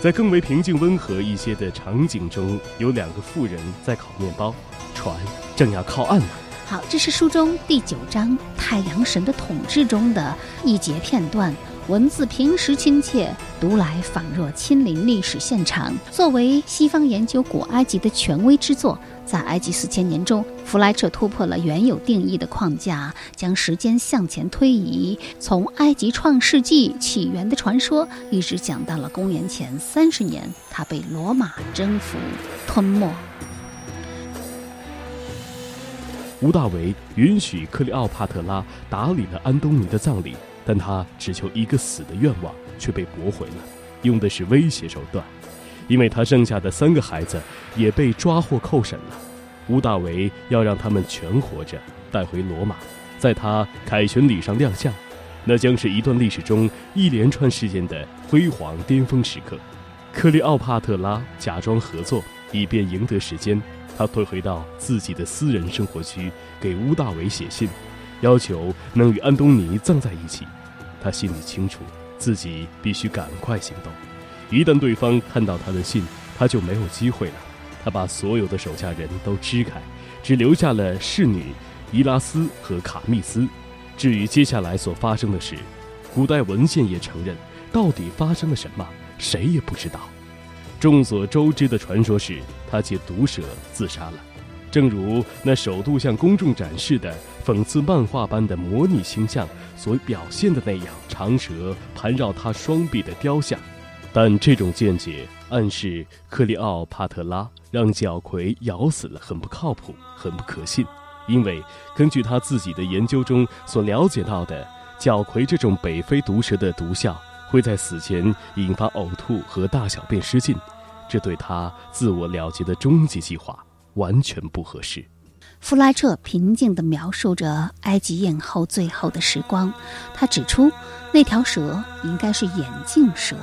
在更为平静温和一些的场景中，有两个妇人在烤面包，船正要靠岸了。好，这是书中第九章《太阳神的统治》中的一节片段，文字平实亲切，读来仿若亲临历史现场。作为西方研究古埃及的权威之作，在《埃及四千年》中，弗莱彻突破了原有定义的框架，将时间向前推移，从埃及创世纪起源的传说，一直讲到了公元前三十年，他被罗马征服、吞没。吴大维允许克里奥帕特拉打理了安东尼的葬礼，但他只求一个死的愿望却被驳回了，用的是威胁手段，因为他剩下的三个孩子也被抓获扣审了。屋大维要让他们全活着带回罗马，在他凯旋礼上亮相，那将是一段历史中一连串事件的辉煌巅峰时刻。克里奥帕特拉假装合作，以便赢得时间。他退回到自己的私人生活区，给乌大维写信，要求能与安东尼葬在一起。他心里清楚，自己必须赶快行动。一旦对方看到他的信，他就没有机会了。他把所有的手下人都支开，只留下了侍女伊拉斯和卡密斯。至于接下来所发生的事，古代文献也承认，到底发生了什么，谁也不知道。众所周知的传说是，他借毒蛇自杀了，正如那首度向公众展示的讽刺漫画般的模拟形象所表现的那样，长蛇盘绕他双臂的雕像。但这种见解暗示克里奥帕特拉让角魁咬死了，很不靠谱，很不可信。因为根据他自己的研究中所了解到的，角魁这种北非毒蛇的毒效。会在死前引发呕吐和大小便失禁，这对他自我了结的终极计划完全不合适。弗莱彻平静地描述着埃及艳后最后的时光。他指出，那条蛇应该是眼镜蛇，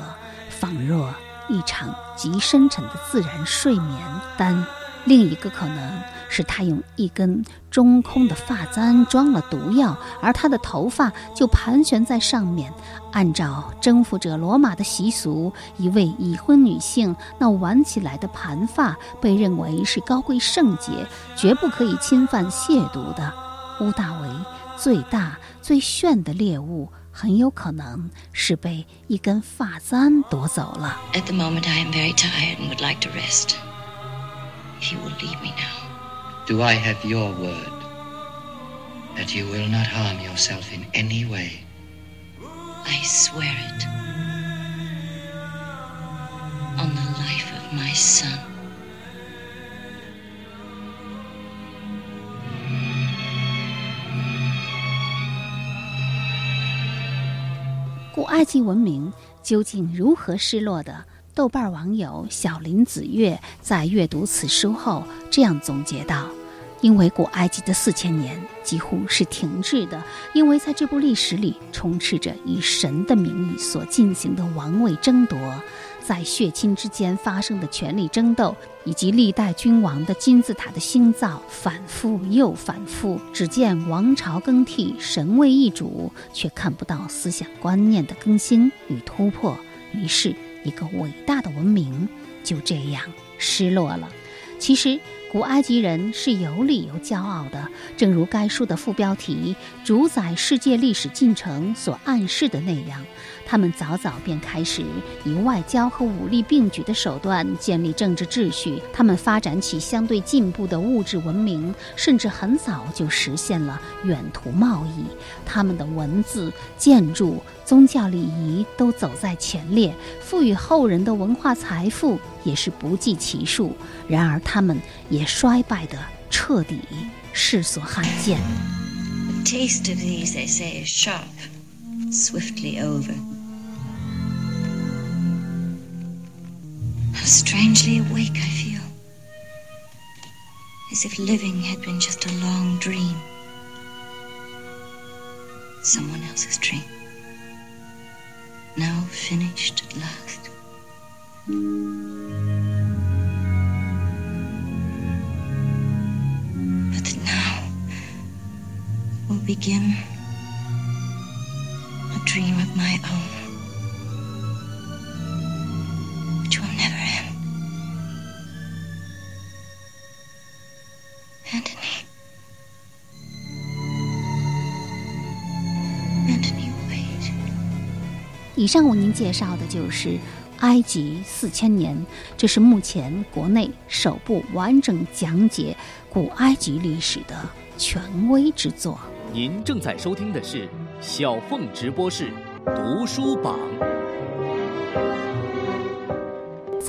仿若一场极深沉的自然睡眠。但另一个可能。是他用一根中空的发簪装了毒药，而他的头发就盘旋在上面。按照征服者罗马的习俗，一位已婚女性那挽起来的盘发被认为是高贵圣洁，绝不可以侵犯亵渎的。乌大维最大最炫的猎物，很有可能是被一根发簪夺走了。At the moment, I am very tired and would like to rest. If you will leave me now. Do I have your word that you will not harm yourself in any way? I swear it. On the life of my son. 古埃及文明究竟如何失落的？豆瓣网友小林子月在阅读此书后这样总结道：“因为古埃及的四千年几乎是停滞的，因为在这部历史里充斥着以神的名义所进行的王位争夺，在血亲之间发生的权力争斗，以及历代君王的金字塔的兴造反复又反复。只见王朝更替，神位易主，却看不到思想观念的更新与突破。于是。”一个伟大的文明就这样失落了。其实，古埃及人是有理由骄傲的，正如该书的副标题主宰世界历史进程所暗示的那样。他们早早便开始以外交和武力并举的手段建立政治秩序，他们发展起相对进步的物质文明，甚至很早就实现了远途贸易。他们的文字、建筑、宗教礼仪都走在前列，赋予后人的文化财富也是不计其数。然而，他们也衰败的彻底，世所罕见。Taste of these, they say, is sharp, swiftly over. How strangely awake I feel. As if living had been just a long dream. Someone else's dream. Now finished at last. But now will begin a dream of my own. 以上为您介绍的就是《埃及四千年》，这是目前国内首部完整讲解古埃及历史的权威之作。您正在收听的是小凤直播室读书榜。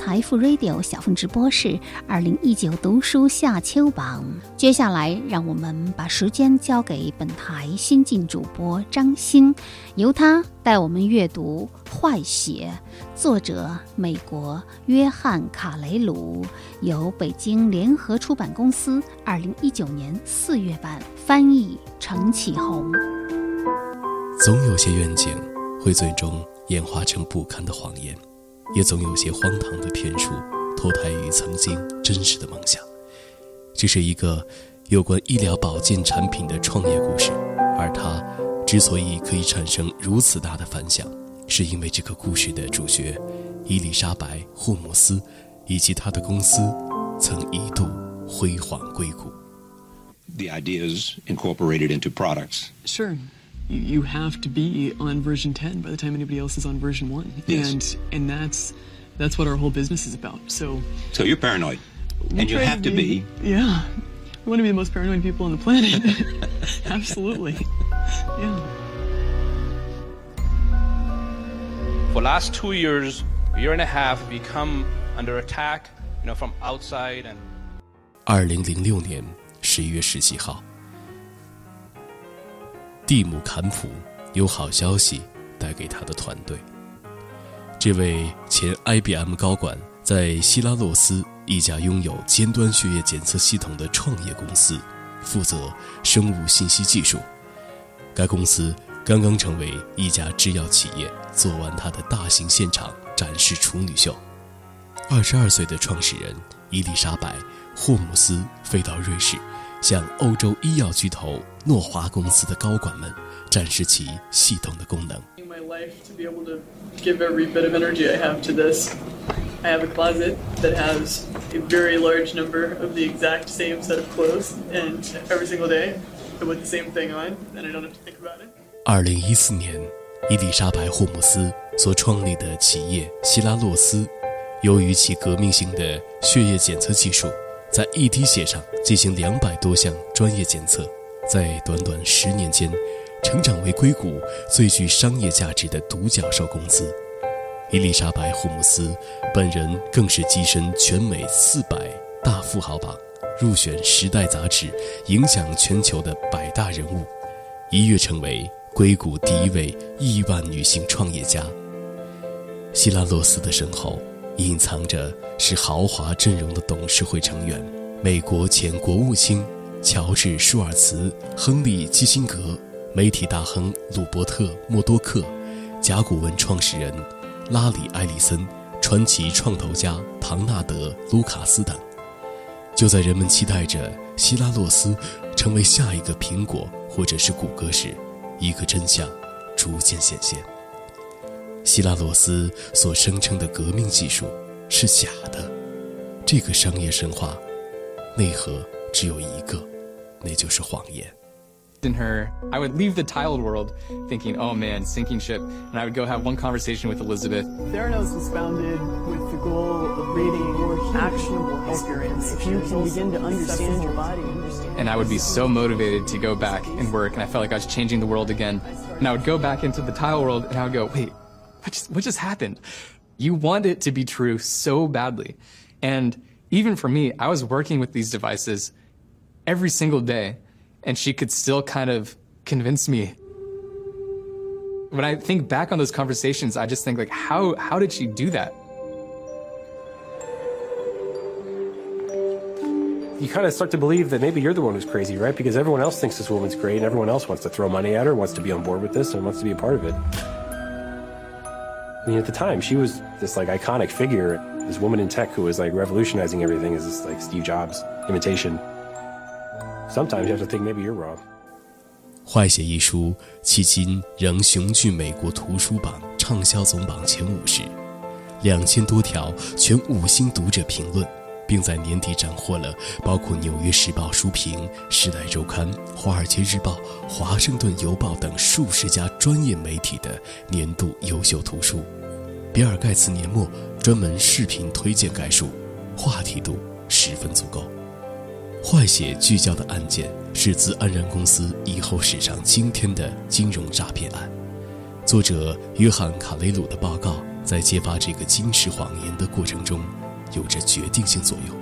财富 Radio 小凤直播室二零一九读书夏秋榜。接下来，让我们把时间交给本台新晋主播张欣，由他带我们阅读《坏血》，作者美国约翰·卡雷鲁，由北京联合出版公司二零一九年四月版翻译程启红。总有些愿景会最终演化成不堪的谎言，也总有些荒唐的骗术脱胎于曾经真实的梦想。这是一个有关医疗保健产品的创业故事，而它之所以可以产生如此大的反响，是因为这个故事的主角伊丽莎白·霍姆斯以及他的公司曾一度辉煌硅谷。The ideas incorporated into products. Sure. You, you have to be on version 10 by the time anybody else is on version 1. Yes. And and that's that's what our whole business is about. So So you're paranoid. we And you try have to be. Yeah. We want to be the most paranoid people on the planet. Absolutely. Yeah. For last two years, a year and a half, we come under attack, you know, from outside and 二零零六年十一月十七号， 蒂姆·坎普有好消息带给他的团队。这位前 IBM 高管在希拉洛斯一家拥有尖端血液检测系统的创业公司，负责生物信息技术。该公司刚刚成为一家制药企业，做完它的大型现场展示处女秀。二十二岁的创始人伊丽莎白·霍姆斯飞到瑞士，向欧洲医药巨头诺华公司的高管们展示其系统的功能。I have a closet that has a very large number of the exact same set of clothes, and every single day I put the same thing on, and I don't have to think about it. 二零一四年，伊丽莎白·霍姆斯所创立的企业希拉洛斯，由于其革命性的血液检测技术，在一滴血上进行两百多项专业检测，在短短十年间，成长为硅谷最具商业价值的独角兽公司。伊丽莎白·霍姆斯本人更是跻身全美四百大富豪榜，入选《时代》杂志影响全球的百大人物，一跃成为硅谷第一位亿万女性创业家。希拉洛斯的身后隐藏着是豪华阵容的董事会成员，美国前国务卿乔治·舒尔茨、亨利·基辛格、媒体大亨鲁伯特·默多克、甲骨文创始人拉里·埃里森、传奇创投家唐纳德·卢卡斯等。就在人们期待着希拉洛斯成为下一个苹果或者是谷歌时，一个真相逐渐显现：希拉洛斯所声称的革命技术是假的。这个商业神话内核只有一个，那就是谎言。 in her, I would leave the tiled world thinking, oh man, sinking ship. And I would go have one conversation with Elizabeth. Theranos was founded with the goal of creating more actionable experience. If you can begin to understand your body, And I would be so motivated to go back and work. And I felt like I was changing the world again. And I would go back into the tile world and I would go, wait, what just, what just happened? You want it to be true so badly. And even for me, I was working with these devices every single day and she could still kind of convince me. When I think back on those conversations, I just think like, how, how did she do that? you kind of start to believe that maybe you're the one who's crazy, right? Because everyone else thinks this woman's great, and everyone else wants to throw money at her, wants to be on board with this, and wants to be a part of it. I mean, at the time, she was this like iconic figure, this woman in tech who was like revolutionizing everything as this like Steve Jobs imitation. Sometimes you have to think maybe you're wrong.《坏血》一书迄今仍雄踞美国图书榜畅销总榜前五十，两千多条全五星读者评论，并在年底斩获了包括《纽约时报》书评、《时代周刊》、《华尔街日报》、《华盛顿邮报》等数十家专业媒体的年度优秀图书。比尔·盖茨年末专门视频推荐该书，话题度十分足够。坏血聚焦的案件是自安然公司以后史上惊天的金融诈骗案。作者约翰·卡雷鲁的报告在揭发这个惊世谎言的过程中，有着决定性作用。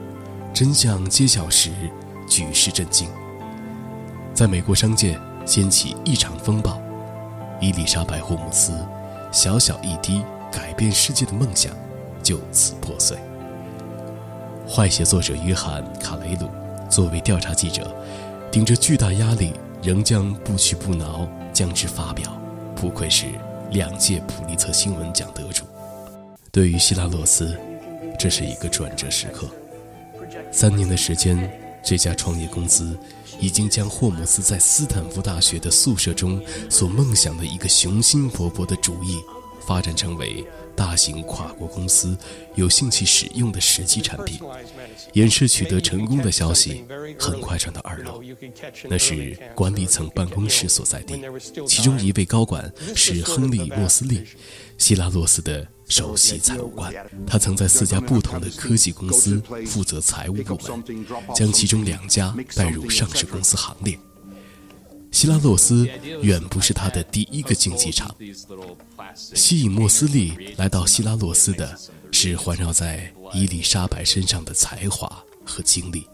真相揭晓时，举世震惊。在美国商界掀起一场风暴，伊丽莎白·霍姆斯小小一滴改变世界的梦想就此破碎。坏写作者约翰·卡雷鲁作为调查记者，顶着巨大压力，仍将不屈不挠将之发表，不愧是两届普利策新闻奖得主。对于希拉洛斯，这是一个转折时刻。三年的时间，这家创业公司已经将霍姆斯在斯坦福大学的宿舍中所梦想的一个雄心勃勃的主意，发展成为大型跨国公司有兴趣使用的实际产品。演示取得成功的消息很快传到二楼，那是管理层办公室所在地。其中一位高管是亨利·莫斯利，希拉洛斯的。首席财务官，他曾在四家不同的科技公司负责财务部门，将其中两家带入上市公司行列。希拉洛斯远不是他的第一个竞技场，吸引莫斯利来到希拉洛斯的是环绕在伊丽莎白身上的才华和经历。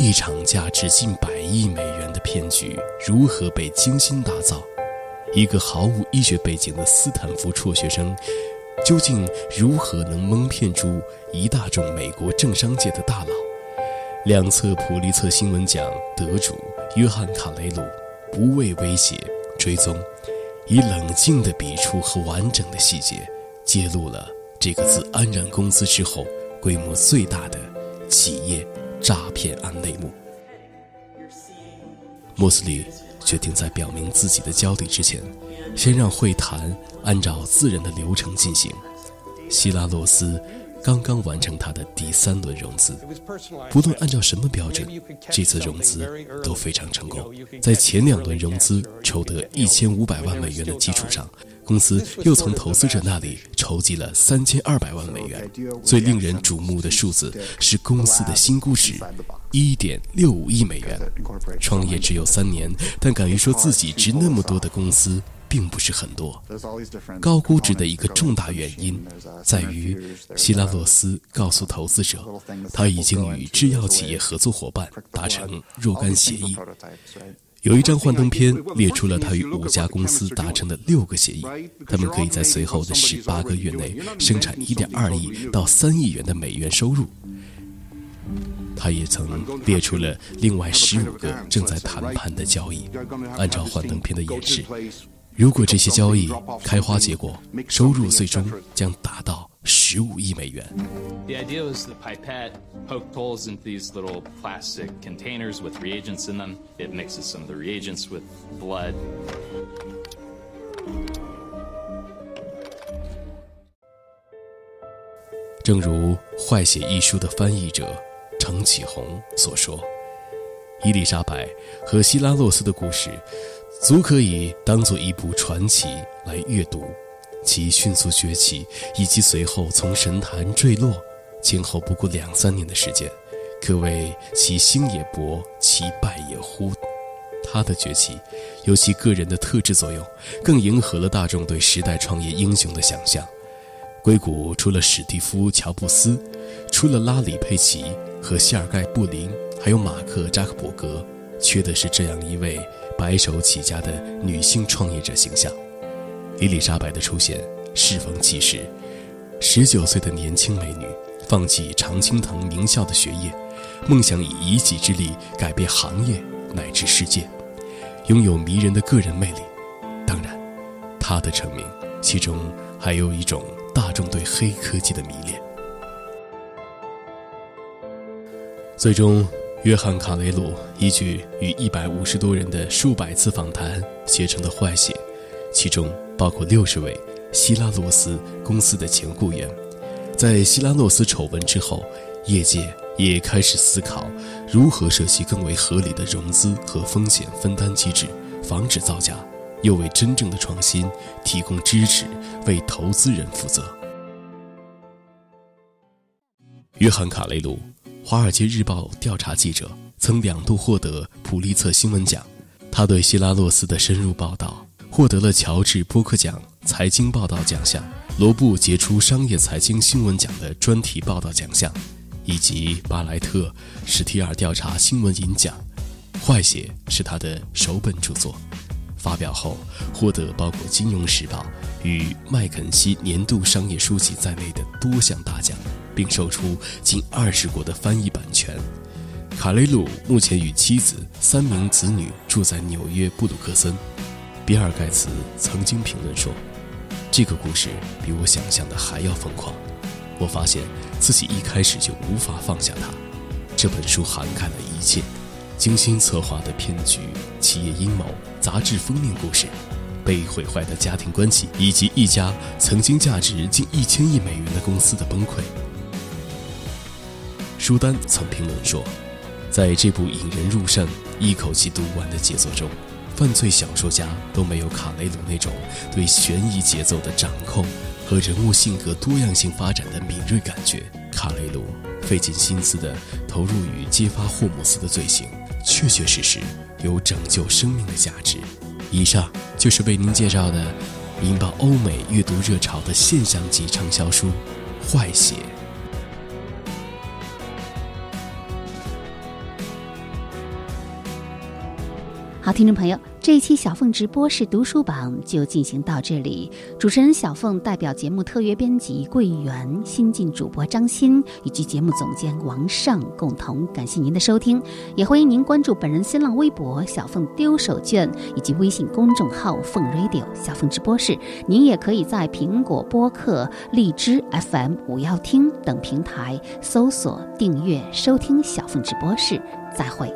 一场价值近百亿美元的骗局如何被精心打造？一个毫无医学背景的斯坦福辍学生，究竟如何能蒙骗出一大众美国政商界的大佬？两侧普利策新闻奖得主约翰·卡雷鲁不畏威胁追踪，以冷静的笔触和完整的细节，揭露了这个自安然公司之后规模最大的企业。诈骗案内幕。莫斯利决定在表明自己的焦虑之前，先让会谈按照自然的流程进行。希拉洛斯刚刚完成他的第三轮融资，不论按照什么标准，这次融资都非常成功。在前两轮融资筹得一千五百万美元的基础上。公司又从投资者那里筹集了三千二百万美元。最令人瞩目的数字是公司的新估值，一点六五亿美元。创业只有三年，但敢于说自己值那么多的公司并不是很多。高估值的一个重大原因在于，希拉洛斯告诉投资者，他已经与制药企业合作伙伴达成若干协议。有一张幻灯片列出了他与五家公司达成的六个协议，他们可以在随后的十八个月内生产一点二亿到三亿元的美元收入。他也曾列出了另外十五个正在谈判的交易。按照幻灯片的演示，如果这些交易开花结果，收入最终将达到。十五亿美元。The idea was the pipette poked holes into these little plastic containers with reagents in them. It mixes some of the reagents with blood. 正如《坏血》一书的翻译者程启宏所说，伊丽莎白和希拉洛斯的故事，足可以当做一部传奇来阅读。其迅速崛起，以及随后从神坛坠落，前后不过两三年的时间，可谓其兴也勃，其败也忽。他的崛起有其个人的特质作用，更迎合了大众对时代创业英雄的想象。硅谷除了史蒂夫·乔布斯，除了拉里·佩奇和谢尔盖·布林，还有马克·扎克伯格，缺的是这样一位白手起家的女性创业者形象。伊丽莎白的出现适逢其时，十九岁的年轻美女放弃常青藤名校的学业，梦想以一己之力改变行业乃至世界，拥有迷人的个人魅力。当然，她的成名其中还有一种大众对黑科技的迷恋。最终，约翰·卡雷鲁依据与一百五十多人的数百次访谈写成的坏写，其中。包括六十位希拉洛斯公司的前雇员，在希拉洛斯丑闻之后，业界也开始思考如何设计更为合理的融资和风险分担机制，防止造假，又为真正的创新提供支持，为投资人负责。约翰·卡雷鲁，《华尔街日报》调查记者，曾两度获得普利策新闻奖。他对希拉洛斯的深入报道。获得了乔治·波克奖财经报道奖项、罗布杰出商业财经新闻奖的专题报道奖项，以及巴莱特·史提尔调查新闻银奖。《坏血》是他的首本著作，发表后获得包括《金融时报》与麦肯锡年度商业书籍在内的多项大奖，并售出近二十国的翻译版权。卡雷鲁目前与妻子、三名子女住在纽约布鲁克森。比尔·盖茨曾经评论说：“这个故事比我想象的还要疯狂。我发现自己一开始就无法放下它。这本书涵盖了一切：精心策划的骗局、企业阴谋、杂志封面故事、被毁坏的家庭关系，以及一家曾经价值近一千亿美元的公司的崩溃。”朱丹曾评论说。在这部引人入胜、一口气读完的杰作中，犯罪小说家都没有卡雷鲁那种对悬疑节奏的掌控和人物性格多样性发展的敏锐感觉。卡雷鲁费尽心思地投入于揭发霍姆斯的罪行，确确实实有拯救生命的价值。以上就是为您介绍的引爆欧美阅读热潮的现象级畅销书《坏血》。好，听众朋友，这一期小凤直播室读书榜就进行到这里。主持人小凤代表节目特约编辑桂圆、新晋主播张欣以及节目总监王尚共同感谢您的收听，也欢迎您关注本人新浪微博“小凤丢手绢”以及微信公众号“凤 radio 小凤直播室”。您也可以在苹果播客、荔枝 FM、五幺听等平台搜索订阅收听小凤直播室。再会。